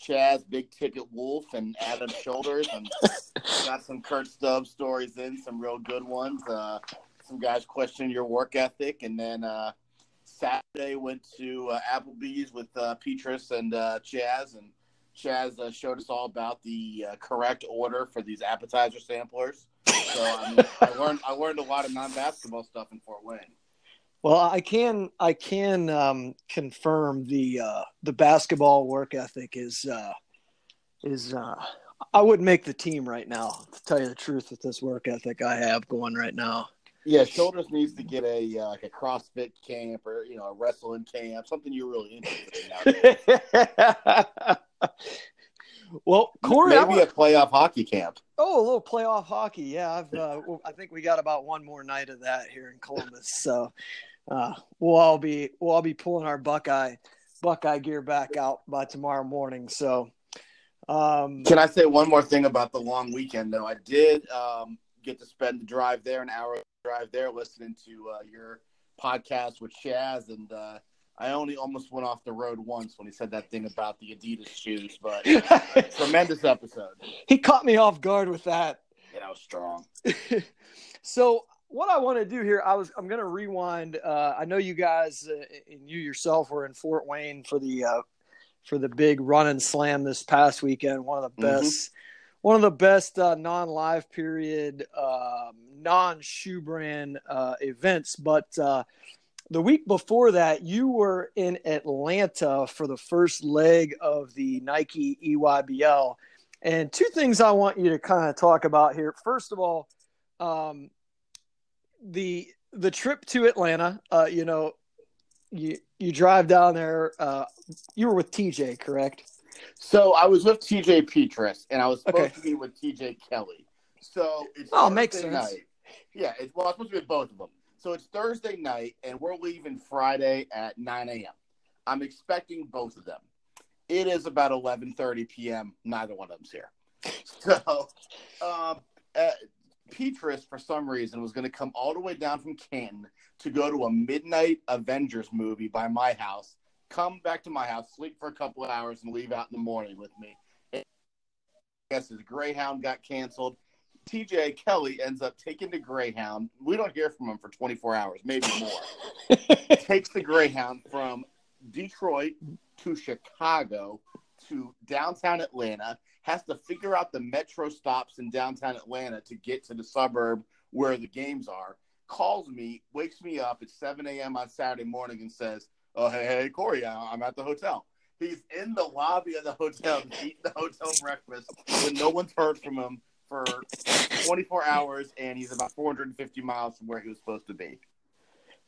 Chaz, Big Ticket Wolf, and Adam Shoulders, and got some Kurt Stubbs stories in, some real good ones. Uh, some guys questioning your work ethic, and then uh, Saturday went to uh, Applebee's with uh, Petrus and uh, Chaz, and Chaz uh, showed us all about the uh, correct order for these appetizer samplers. So I, mean, I learned I learned a lot of non basketball stuff in Fort Wayne. Well, I can I can um, confirm the uh, the basketball work ethic is uh, is uh, I wouldn't make the team right now. To tell you the truth, with this work ethic I have going right now. Yeah, Shoulders needs to get a uh, like a CrossFit camp or you know a wrestling camp, something you're really interested in. well, Corey, maybe want... a playoff hockey camp. Oh, a little playoff hockey. Yeah, I've uh, I think we got about one more night of that here in Columbus. So uh, we'll all be we'll all be pulling our Buckeye Buckeye gear back out by tomorrow morning. So, um, can I say one more thing about the long weekend? Though I did um, get to spend the drive there, an hour drive there, listening to uh, your podcast with Chaz, and uh, I only almost went off the road once when he said that thing about the Adidas shoes. But tremendous episode. He caught me off guard with that. Yeah, that was strong. so what I want to do here, I was I'm going to rewind. Uh, I know you guys uh, and you yourself were in Fort Wayne for the uh, for the big run and slam this past weekend. One of the mm-hmm. best, one of the best uh, non live period, um, non shoe brand uh, events. But uh, the week before that, you were in Atlanta for the first leg of the Nike EYBL. And two things I want you to kind of talk about here. First of all, um, the the trip to Atlanta, uh, you know, you you drive down there. Uh, you were with TJ, correct? So I was with TJ Petrus, and I was supposed okay. to be with TJ Kelly. So it's oh, Thursday makes sense. Night. Yeah, it's, well, supposed to be with both of them. So it's Thursday night, and we're leaving Friday at 9 a.m. I'm expecting both of them. It is about 11:30 p.m. Neither one of them's here. So, um, uh, Petrus, for some reason, was going to come all the way down from Canton to go to a midnight Avengers movie by my house, come back to my house, sleep for a couple of hours, and leave out in the morning with me. And I guess his Greyhound got canceled. TJ Kelly ends up taking the Greyhound. We don't hear from him for 24 hours, maybe more. Takes the Greyhound from Detroit to Chicago to downtown Atlanta has to figure out the metro stops in downtown Atlanta to get to the suburb where the games are. Calls me, wakes me up at 7 a.m. on Saturday morning and says, Oh, hey, hey, Corey, I'm at the hotel. He's in the lobby of the hotel eating the hotel breakfast when no one's heard from him for 24 hours, and he's about 450 miles from where he was supposed to be.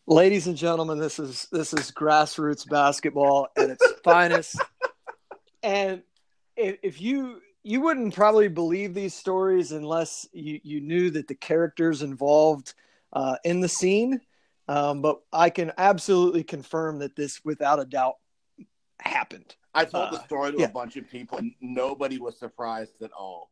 Ladies and gentlemen, this is this is grassroots basketball at its finest. And if, if you you wouldn't probably believe these stories unless you, you knew that the characters involved uh, in the scene. Um, but I can absolutely confirm that this, without a doubt, happened. I told the uh, story to yeah. a bunch of people, and nobody was surprised at all.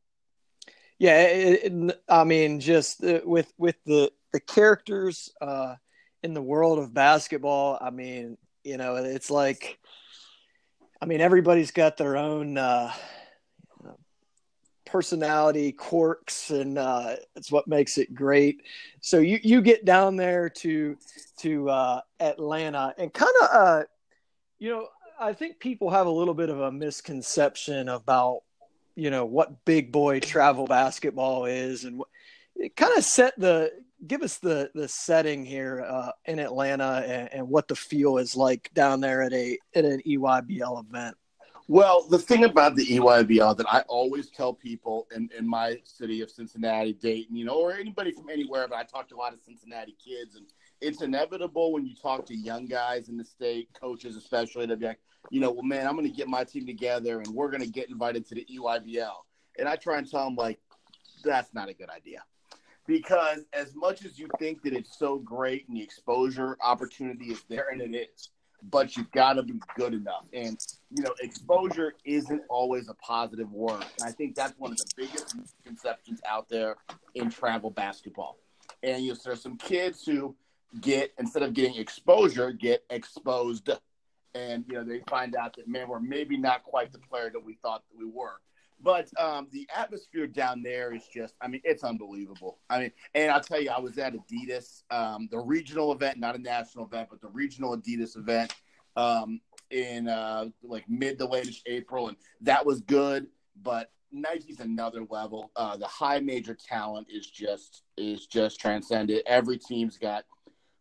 Yeah, it, it, I mean, just uh, with with the the characters uh, in the world of basketball. I mean, you know, it's like I mean, everybody's got their own uh, personality quirks, and uh, it's what makes it great. So you you get down there to to uh, Atlanta, and kind of, uh, you know, I think people have a little bit of a misconception about you know what big boy travel basketball is, and what, it kind of set the give us the the setting here uh, in Atlanta and, and, what the feel is like down there at a at an EYBL event. Well, the thing about the EYBL that I always tell people in, in my city of Cincinnati, Dayton, you know, or anybody from anywhere, but I talk to a lot of Cincinnati kids, and it's inevitable when you talk to young guys in the state, coaches especially, they'll be like, you know, well, man, I'm going to get my team together and we're going to get invited to the EYBL. And I try and tell them, like, that's not a good idea because as much as you think that it's so great and the exposure opportunity is there, and it is, but you've got to be good enough. And you know, exposure isn't always a positive word, and I think that's one of the biggest misconceptions out there in travel basketball. And you know, there's some kids who get instead of getting exposure, get exposed. and you know they find out that man, we're maybe not quite the player that we thought that we were. But um, the atmosphere down there is just, I mean, it's unbelievable. I mean, and I'll tell you, I was at Adidas, um, the regional event, not a national event, but the regional Adidas event um, in uh, like mid to late April, and that was good. But Nike's another level. Uh, the high major talent is just is just transcended. Every team's got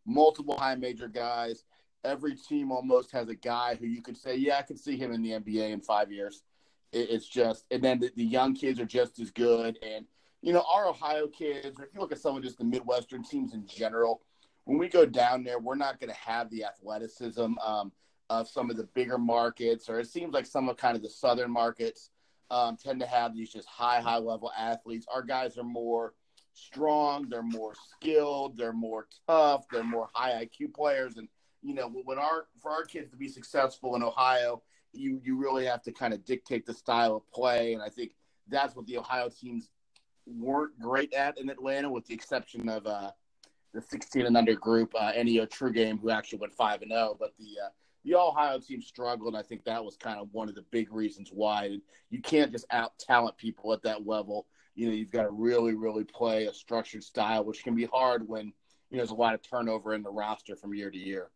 multiple high major guys. Every team almost has a guy who you could say, yeah, I could see him in the NBA in five years it's just, and then the, the, young kids are just as good. And, you know, our Ohio kids, or if you look at some of just the Midwestern teams in general, when we go down there, we're not going to have the athleticism um, of some of the bigger markets, or it seems like some of kind of the southern markets um, tend to have these just high, high level athletes. Our guys are more strong, they're more skilled, they're more tough, they're more high IQ players. And, you know, when our, for our kids to be successful in Ohio, you you really have to kind of dictate the style of play, and I think that's what the Ohio teams weren't great at in Atlanta, with the exception of uh, the 16 and under group, uh, True Game, who actually went five and zero. Oh. But the uh, the Ohio team struggled. I think that was kind of one of the big reasons why you can't just out talent people at that level. You know, you've got to really, really play a structured style, which can be hard when you know there's a lot of turnover in the roster from year to year.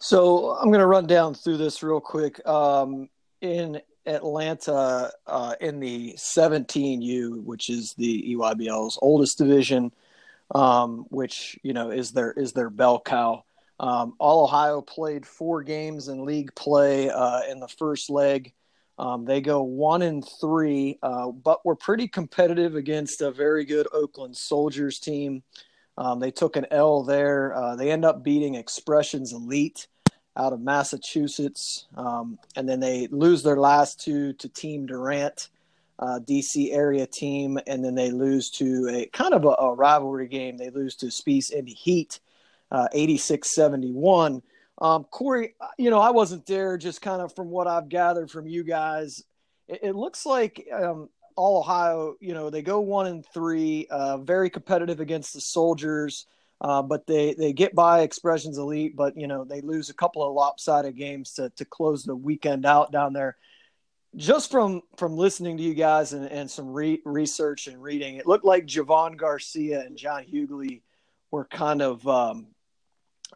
So I'm going to run down through this real quick. Um, in Atlanta, uh, in the 17U, which is the EYBL's oldest division, um, which you know is their is their bell cow. Um, All Ohio played four games in league play uh, in the first leg. Um, they go one and three, uh, but were pretty competitive against a very good Oakland Soldiers team. Um, they took an L there. Uh, they end up beating Expressions Elite out of Massachusetts, um, and then they lose their last two to Team Durant, uh, DC area team, and then they lose to a kind of a, a rivalry game. They lose to Spiece Indy Heat, uh, 86-71. Um, Corey, you know, I wasn't there. Just kind of from what I've gathered from you guys, it, it looks like um, all Ohio, you know, they go one and three, uh, very competitive against the Soldiers, uh, but they they get by Expressions Elite, but you know they lose a couple of lopsided games to to close the weekend out down there. Just from from listening to you guys and, and some re- research and reading, it looked like Javon Garcia and John Hugley were kind of um,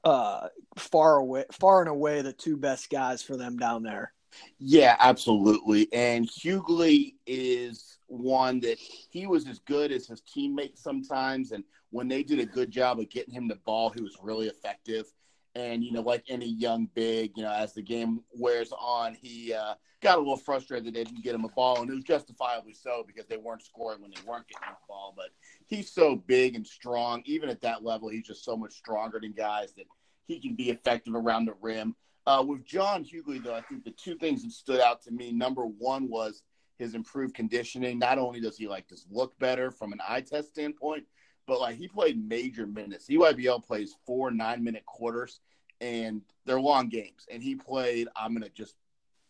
uh, far away, far and away the two best guys for them down there. Yeah, absolutely. And Hugley is one that he was as good as his teammates sometimes. And when they did a good job of getting him the ball, he was really effective. And, you know, like any young big, you know, as the game wears on, he uh, got a little frustrated that they didn't get him a ball. And it was justifiably so because they weren't scoring when they weren't getting the ball. But he's so big and strong. Even at that level, he's just so much stronger than guys that he can be effective around the rim. Uh, with John Hugley, though, I think the two things that stood out to me number one was his improved conditioning. Not only does he like just look better from an eye test standpoint, but like he played major minutes. EYBL plays four nine minute quarters, and they're long games. And he played, I'm gonna just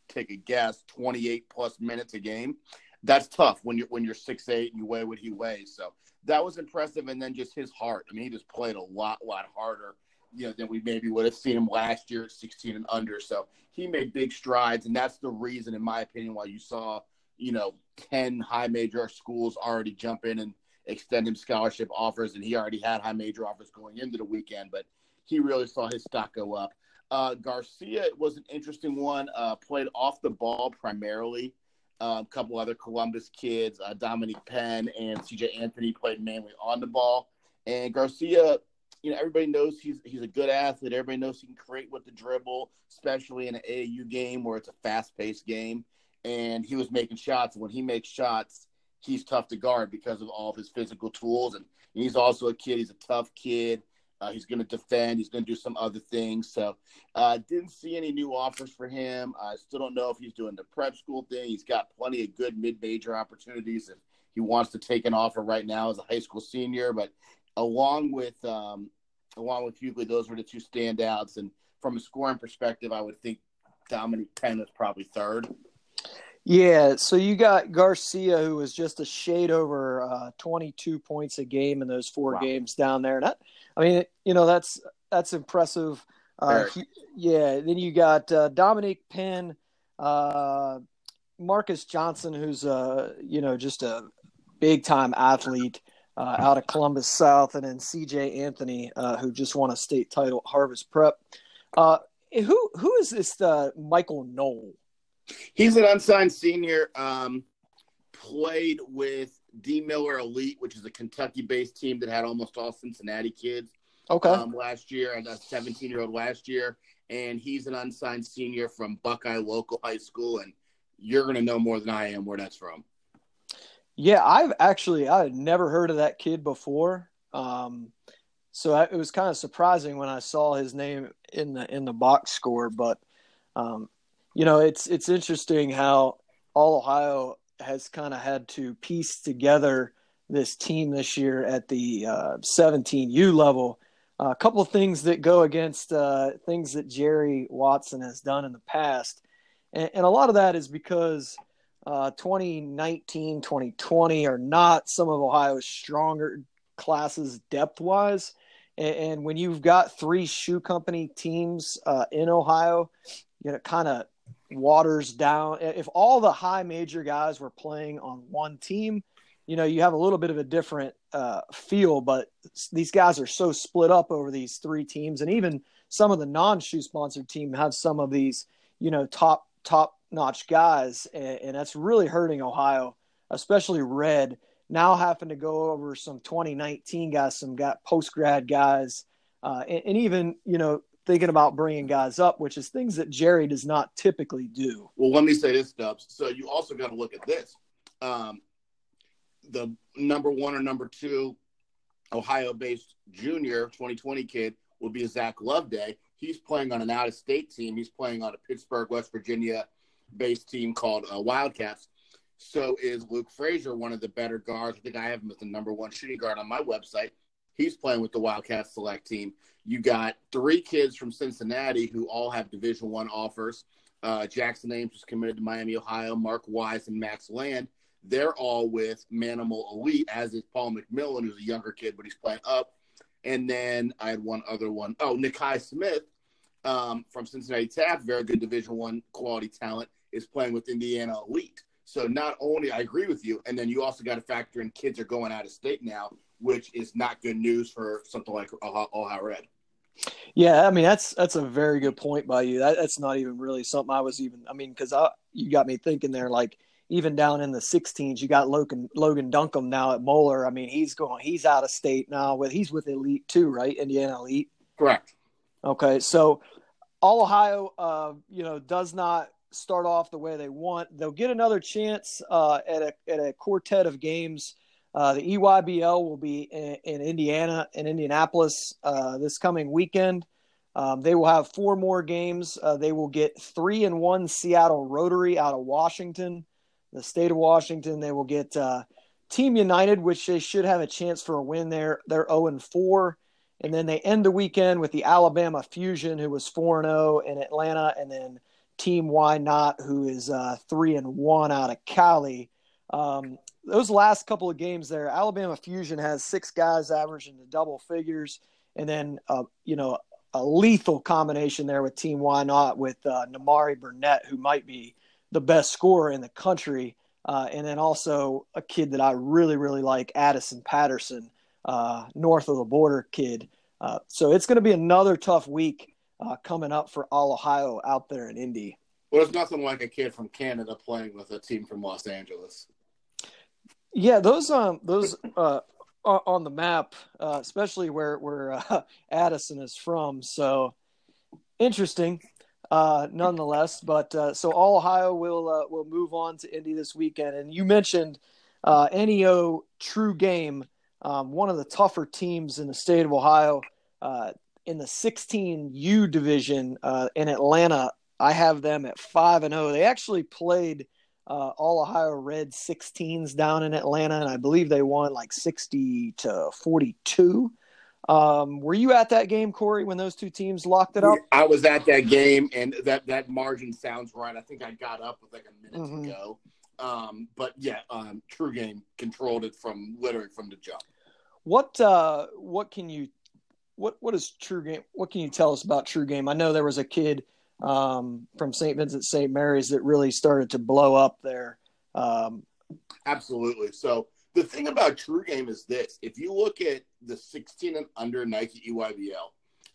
take a guess, 28 plus minutes a game. That's tough when you're when you're six eight and you weigh what he weighs. So that was impressive. And then just his heart. I mean, he just played a lot, lot harder you know, than we maybe would have seen him last year at 16 and under. So he made big strides, and that's the reason, in my opinion, why you saw, you know, 10 high major schools already jump in and extend him scholarship offers, and he already had high major offers going into the weekend, but he really saw his stock go up. Uh, Garcia was an interesting one. Uh, played off the ball primarily. Uh, a couple other Columbus kids, uh, Dominique Penn and CJ Anthony, played mainly on the ball. And Garcia you know, everybody knows he's he's a good athlete. Everybody knows he can create with the dribble, especially in an AAU game where it's a fast paced game. And he was making shots. When he makes shots, he's tough to guard because of all of his physical tools. And he's also a kid. He's a tough kid. Uh, he's going to defend. He's going to do some other things. So, uh, didn't see any new offers for him. I still don't know if he's doing the prep school thing. He's got plenty of good mid-major opportunities if he wants to take an offer right now as a high school senior. But along with um, along with Hugley, those were the two standouts. And from a scoring perspective, I would think Dominic Penn is probably third. Yeah, so you got Garcia, who was just a shade over uh, 22 points a game in those four wow. games down there. And that, I mean, you know, that's that's impressive Uh, he, yeah, then you got uh, Dominique Penn, uh, Marcus Johnson, who's a you know just a big time athlete uh, out of Columbus South, and then C.J. Anthony, uh, who just won a state title at Harvest Prep. Uh, who who is this Michael Knoll? He's an unsigned senior. Um, played with D Miller Elite, which is a Kentucky-based team that had almost all Cincinnati kids. Okay. Um, last year, a 17-year-old last year, and he's an unsigned senior from Buckeye Local High School, and you're going to know more than I am where that's from. Yeah, I've actually I had never heard of that kid before. Um, so I, it was kind of surprising when I saw his name in the in the box score. But um, you know, it's it's interesting how all Ohio has kind of had to piece together this team this year at the uh, 17U level. Uh, a couple things that go against uh, things that Jerry Watson has done in the past. And, and a lot of that is because uh, 2019, 2020 are not some of Ohio's stronger classes depth wise. And, and, when you've got three shoe company teams uh, in Ohio, you know, kind of waters down. If all the high major guys were playing on one team, you know, you have a little bit of a different uh, feel, but these guys are so split up over these three teams. And even some of the non shoe sponsored team have some of these, you know, top, top notch guys. And, and that's really hurting Ohio, especially Red now having to go over some 2019 guys, some got post grad guys, uh, and, and, even you know thinking about bringing guys up, which is things that Jerry does not typically do. Well, let me say this, Stubbs. So you also got to look at this. Um, the number one or number two Ohio-based junior 2020 kid will be Zach Loveday. He's playing on an out-of-state team. He's playing on a Pittsburgh, West Virginia-based team called uh, Wildcats. So is Luke Frazier, one of the better guards. I think I have him as the number one shooting guard on my website. He's playing with the Wildcats select team. You got three kids from Cincinnati who all have Division One offers. Uh, Jackson Ames was committed to Miami, Ohio. Mark Wise and Max Land. They're all with Manimal Elite, as is Paul McMillan, who's a younger kid, but he's playing up. And then I had one other one. Oh, Nikai Smith um, from Cincinnati Taft, very good Division One quality talent, is playing with Indiana Elite. So not only I agree with you, and then you also got to factor in kids are going out of state now, which is not good news for something like Ohio Red. Yeah, I mean that's that's a very good point by you. That, that's not even really something I was even. I mean, because I you got me thinking there. Like even down in the 16s, you got Logan Logan Duncomb now at Moeller. I mean, he's going. He's out of state now. With he's with Elite too, right? Indiana Elite. Correct. Okay, so all Ohio, uh, you know, does not start off the way they want. They'll get another chance uh, at a at a quartet of games uh, the EYBL will be in, in Indiana in Indianapolis uh, this coming weekend. Um, they will have four more games. Uh, they will get three and one Seattle Rotary out of Washington, the state of Washington. They will get uh, Team United, which they should have a chance for a win there. They're 0 and 4. And then they end the weekend with the Alabama Fusion, who was 4 and 0 in Atlanta, and then Team Why Not, who is uh, 3 and 1 out of Cali. Um, those last couple of games there, Alabama Fusion has six guys averaging the double figures, and then uh, you know a lethal combination there with Team Why Not with uh, Nimari Burnett, who might be the best scorer in the country, uh, and then also a kid that I really really like, Addison Patterson, uh, north of the border kid. Uh, so it's going to be another tough week uh, coming up for all Ohio out there in Indy. Well, there's nothing like a kid from Canada playing with a team from Los Angeles. Yeah, those um those uh on the map, uh, especially where where uh, Addison is from. So interesting, uh, nonetheless. But uh, so all Ohio will uh, will move on to Indy this weekend. And you mentioned uh, NEO True Game, um, one of the tougher teams in the state of Ohio. Uh, in the 16U division uh, in Atlanta, I have them at five and zero. Oh. They actually played uh, all Ohio Red 16s down in Atlanta, and I believe they won like 60 to 42. Um, were you at that game, Corey, when those two teams locked it up? I was at that game, and that that margin sounds right. I think I got up with like a minute mm-hmm. to go. Um, but yeah, um, True Game controlled it from literally from the jump. What uh, what can you what what is True Game? What can you tell us about True Game? I know there was a kid um, from St. Vincent St. Mary's that really started to blow up there. Um, Absolutely. So the thing about True Game is this: if you look at the 16 and under Nike EYBL,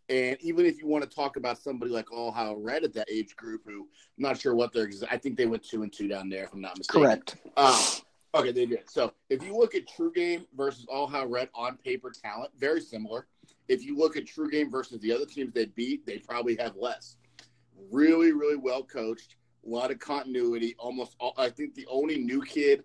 and even if you want to talk about somebody like Ohio Red at that age group, who I'm not sure what they're, I think they went two and two down there, if I'm not mistaken. Correct. Um, okay, they did. So if you look at True Game versus Ohio Red on paper talent, very similar. If you look at True Game versus the other teams they beat, they probably have less. Really, really well coached. A lot of continuity. Almost, all, I think the only new kid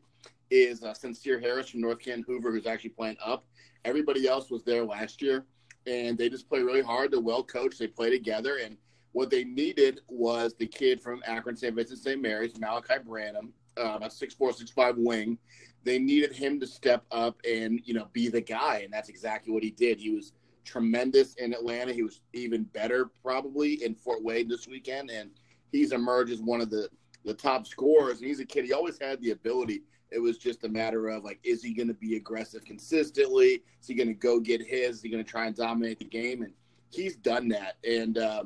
is uh, Sincere Harris from North Canton Hoover, who's actually playing up. Everybody else was there last year and they just play really hard. They're well coached. They play together, and what they needed was the kid from Akron St. Vincent St. Mary's, Malachi Branham, um, a six four six five wing. They needed him to step up and you know be the guy, and that's exactly what he did. He was tremendous in Atlanta. He was even better probably in Fort Wayne this weekend, and he's emerged as one of the the top scorers. And he's a kid. He always had the ability it was just a matter of like, is he going to be aggressive consistently? Is he going to go get his? Is he going to try and dominate the game? And he's done that. And uh,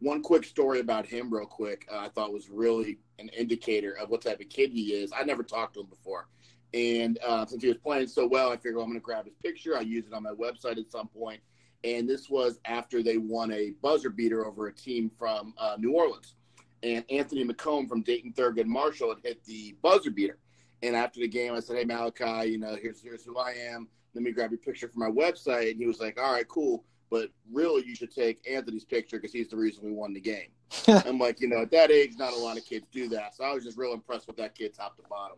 one quick story about him, real quick, uh, I thought was really an indicator of what type of kid he is. I never talked to him before. And uh, since he was playing so well, I figured well, I'm going to grab his picture. I'll use it on my website at some point. And this was after they won a buzzer beater over a team from uh, New Orleans and Anthony McComb from Dayton Thurgood Marshall had hit the buzzer beater. And after the game, I said, "Hey Malachi, you know, here's here's who I am. Let me grab your picture for my website." And he was like, "All right, cool, but really, you should take Anthony's picture because he's the reason we won the game." I'm like, you know, at that age, not a lot of kids do that. So I was just real impressed with that kid, top to bottom.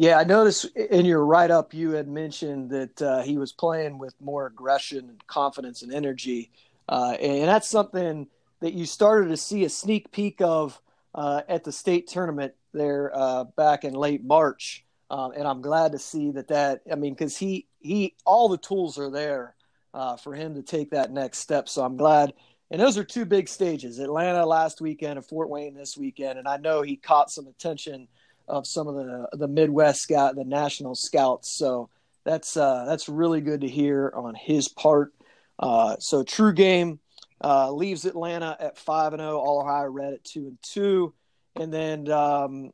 Yeah, I noticed in your write up you had mentioned that uh, he was playing with more aggression and confidence and energy, uh, and that's something that you started to see a sneak peek of uh, at the state tournament there uh, back in late March. Um, and I'm glad to see that that I mean because he he all the tools are there uh, for him to take that next step. So I'm glad. And those are two big stages: Atlanta last weekend and Fort Wayne this weekend. And I know he caught some attention of some of the the Midwest scout, the national scouts. So that's uh, that's really good to hear on his part. Uh, so true game uh, leaves Atlanta at five and zero. Oh, All Ohio Red at two and two, and then um,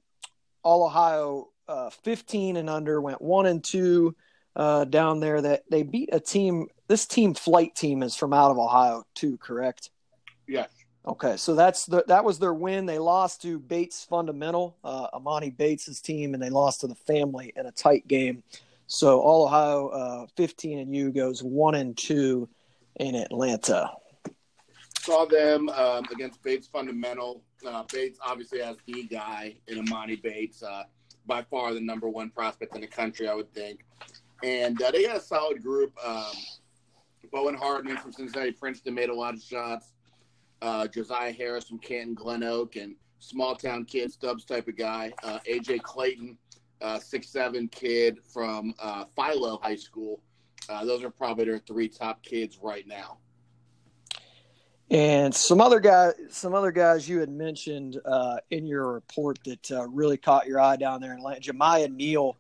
All Ohio uh, fifteen and under went one and two uh, down there. That they beat a team. This team flight team is from out of Ohio too. Correct? Yes. Okay, so that's the that was their win. They lost to Bates Fundamental, uh, Emoni Bates's team, and they lost to the family in a tight game. So All Ohio uh, 15 and U goes one and two in Atlanta saw them um, against Bates Fundamental. Uh, Bates obviously has the guy in Emoni Bates, uh, by far the number one prospect in the country, I would think. And uh, they had a solid group. Um, Bowen Hardman from Cincinnati Princeton made a lot of shots. Uh, Josiah Harris from Canton Glen Oak and small town kid, Stubbs type of guy. Uh, AJ Clayton, uh, six seven kid from Philo High School. those are probably their three top kids right now. And some other guys, some other guys you had mentioned uh, in your report that uh, really caught your eye down there in Atlanta. Jemiah Neal,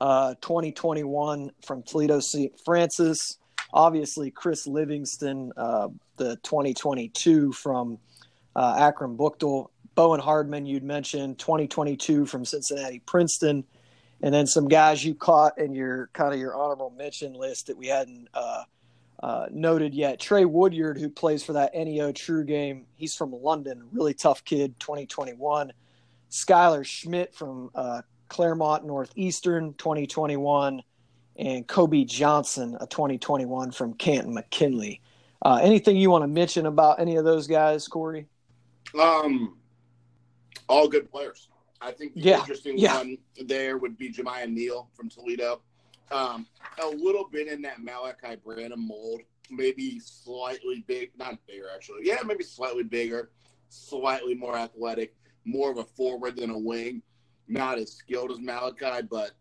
uh, 2021 from Toledo St. Francis. Obviously, Chris Livingston, uh, the 2022 from uh, Akron Buchtel. Bowen Hardman, you'd mentioned 2022 from Cincinnati Princeton. And then some guys you caught in your kind of your honorable mention list that we hadn't uh, uh, noted yet. Trey Woodyard, who plays for that NEO True Game, he's from London, really tough kid, 2021. Skylar Schmidt from uh, Claremont Northeastern, 2021, and Kobe Johnson, a 2021 from Canton McKinley. Uh, anything you want to mention about any of those guys, Corey? Um, all good players. I think the yeah. interesting yeah. one there would be Jemiah Neal from Toledo. Um, a little bit in that Malachi Branham mold, maybe slightly big, not bigger actually. Yeah, maybe slightly bigger, slightly more athletic, more of a forward than a wing. Not as skilled as Malachi, but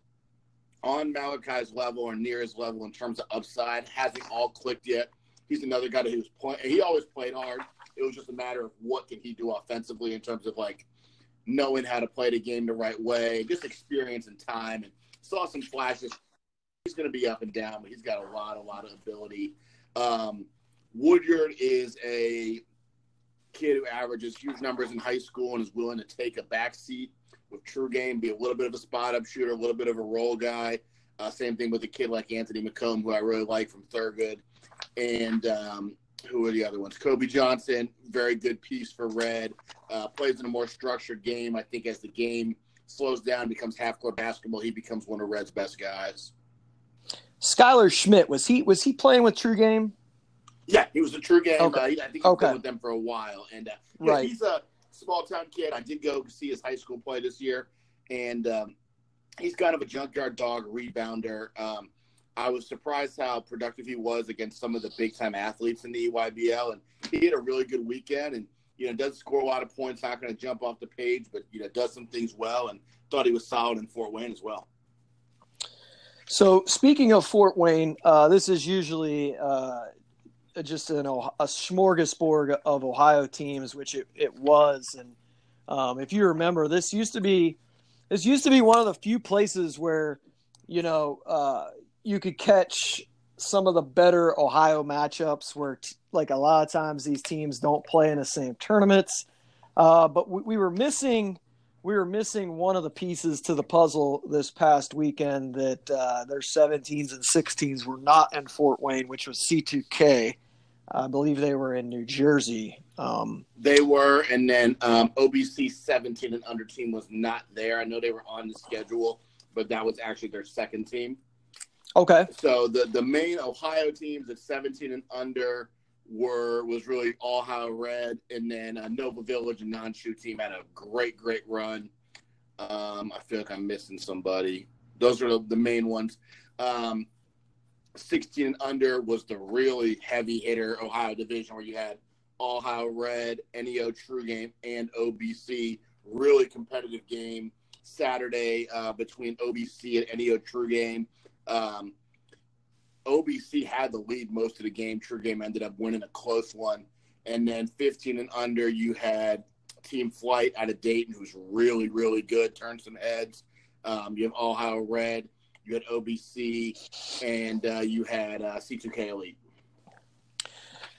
on Malachi's level or near his level in terms of upside, hasn't all clicked yet. He's another guy who's playing. He always played hard. It was just a matter of what can he do offensively in terms of like knowing how to play the game the right way, just experience and time. And saw some flashes he's going to be up and down, but he's got a lot, a lot of ability. Um, Woodyard is a kid who averages huge numbers in high school and is willing to take a back seat with true game, be a little bit of a spot up shooter, a little bit of a role guy. Uh, same thing with a kid like Anthony McComb, who I really like from Thurgood. And um, who are the other ones? Kobe Johnson, very good piece for Red. Uh, plays in a more structured game. I think as the game slows down, becomes half court basketball, he becomes one of Red's best guys. Skylar Schmidt was he was he playing with True Game? Yeah, he was a True Game. Okay. Uh, he- I think he's Okay. been with them for a while, and uh, yeah, Right. he's a small town kid. I did go see his high school play this year, and um, he's kind of a junkyard dog rebounder. Um, I was surprised how productive he was against some of the big time athletes in the EYBL, and he had a really good weekend. And you know, doesn't score a lot of points, not going to jump off the page, but you know, does some things well, and thought he was solid in Fort Wayne as well. So speaking of Fort Wayne, uh, this is usually uh, just an, a smorgasbord of Ohio teams, which it, it was. And um, if you remember, this used to be this used to be one of the few places where you know uh, you could catch some of the better Ohio matchups. Where t- like a lot of times these teams don't play in the same tournaments, uh, but we, we were missing we were missing one of the pieces to the puzzle this past weekend that uh, their 17s and 16s were not in Fort Wayne, which was C2K. I believe they were in New Jersey. Um, They were, and then um, OBC 17 and under team was not there. I know they were on the schedule, but that was actually their second team. okay. So the the main Ohio teams at 17 and under were was really all Ohio Red, and then uh, Nova Village and non-shoe team had a great great run. Um, I feel like I'm missing somebody. Those are the, the main ones. Um, 16 and under was the really heavy hitter Ohio division where you had Ohio Red, NEO True Game, and OBC. Really competitive game Saturday uh, between OBC and NEO True Game. Um, OBC had the lead most of the game. True Game ended up winning a close one. And then 15 and under, you had Team Flight out of Dayton, who's really, really good, turned some heads. Um, you have Ohio Red, you had OBC, and uh, you had uh, C2K Elite.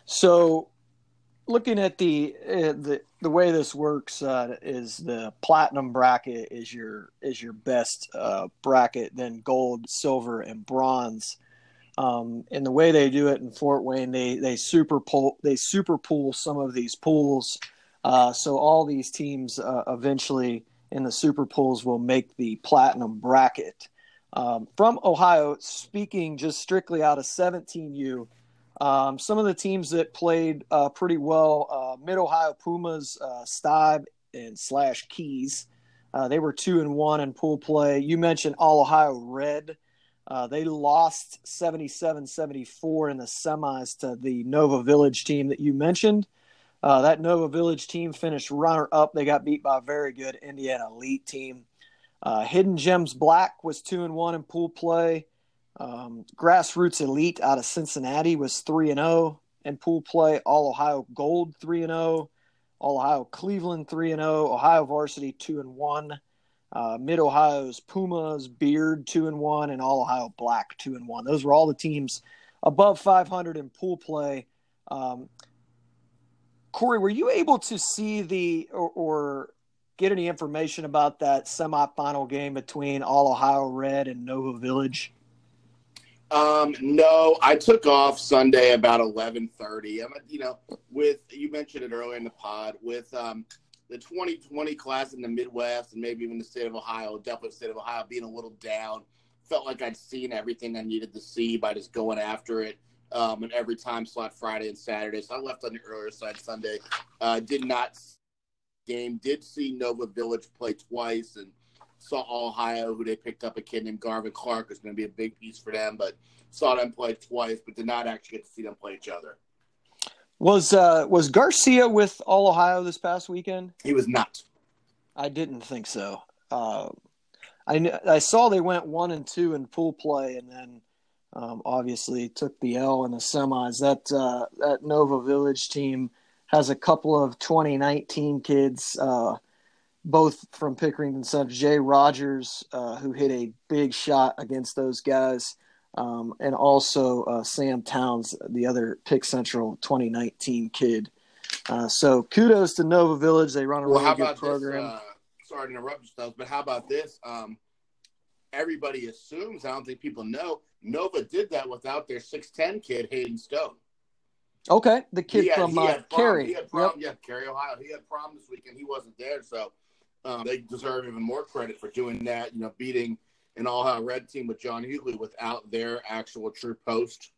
So, looking at the uh, the the way this works uh, is the platinum bracket is your is your best uh, bracket, then gold, silver, and bronze. Um, and the way they do it in Fort Wayne, they they super pool they super pool some of these pools, uh, so all these teams eventually in the super pools will make the platinum bracket. Um, from Ohio, speaking just strictly out of 17U, um, some of the teams that played uh, pretty well, uh, Mid Ohio Pumas, uh, Stibe and slash Keys, uh, they were two and one in pool play. You mentioned All Ohio Red. Uh, they lost 77 74 in the semis to the Nova Village team that you mentioned. Uh, that Nova Village team finished runner up. They got beat by a very good Indiana Elite team. Uh, Hidden Gems Black was two and one in pool play. Um, Grassroots Elite out of Cincinnati was three and zero in pool play. All Ohio Gold three and zero. All Ohio Cleveland three and zero. Ohio Varsity two and one. Uh, Mid Ohio's Pumas Beard two and one, and All Ohio Black two and one. Those were all the teams above 500 in pool play. Um, Corey, were you able to see the or, or get any information about that semifinal game between All Ohio Red and Nova Village? Um, no, I took off Sunday about eleven thirty. I'm, you know, with you mentioned it earlier in the pod with um, the 2020 class in the Midwest and maybe even the state of Ohio, definitely the state of Ohio being a little down. Felt like I'd seen everything I needed to see by just going after it. Um, and every time slot Friday and Saturday. So I left on the earlier side Sunday. Uh, did not game. Did see Nova Village play twice and saw Ohio, who they picked up a kid named Garvin Clark, is going to be a big piece for them. But saw them play twice, but did not actually get to see them play each other. Was uh, was Garcia with All Ohio this past weekend? He was not. I didn't think so. Uh, I I saw they went one and two in pool play, and then um, obviously took the L in the semis. That uh, that Nova Village team has a couple of 2019 kids, uh, both from Pickering and themselves. Jay Rogers, uh, who hit a big shot against those guys, um, and also uh, Sam Towns, the other Pick Central 2019 kid. Uh, so kudos to Nova Village. They run a Well, really good program. this? Uh, sorry to interrupt you, Stubbs, but how about this? Um, everybody assumes. I don't think people know. Nova did that without their six ten kid Hayden Stone. Okay, the kid He had- from uh, Carey. He had Yep. yeah, Carey, Ohio. He had prom this weekend. He wasn't there, so um, they deserve even more credit for doing that. You know, beating an all-out red team with John Hugley without their actual true post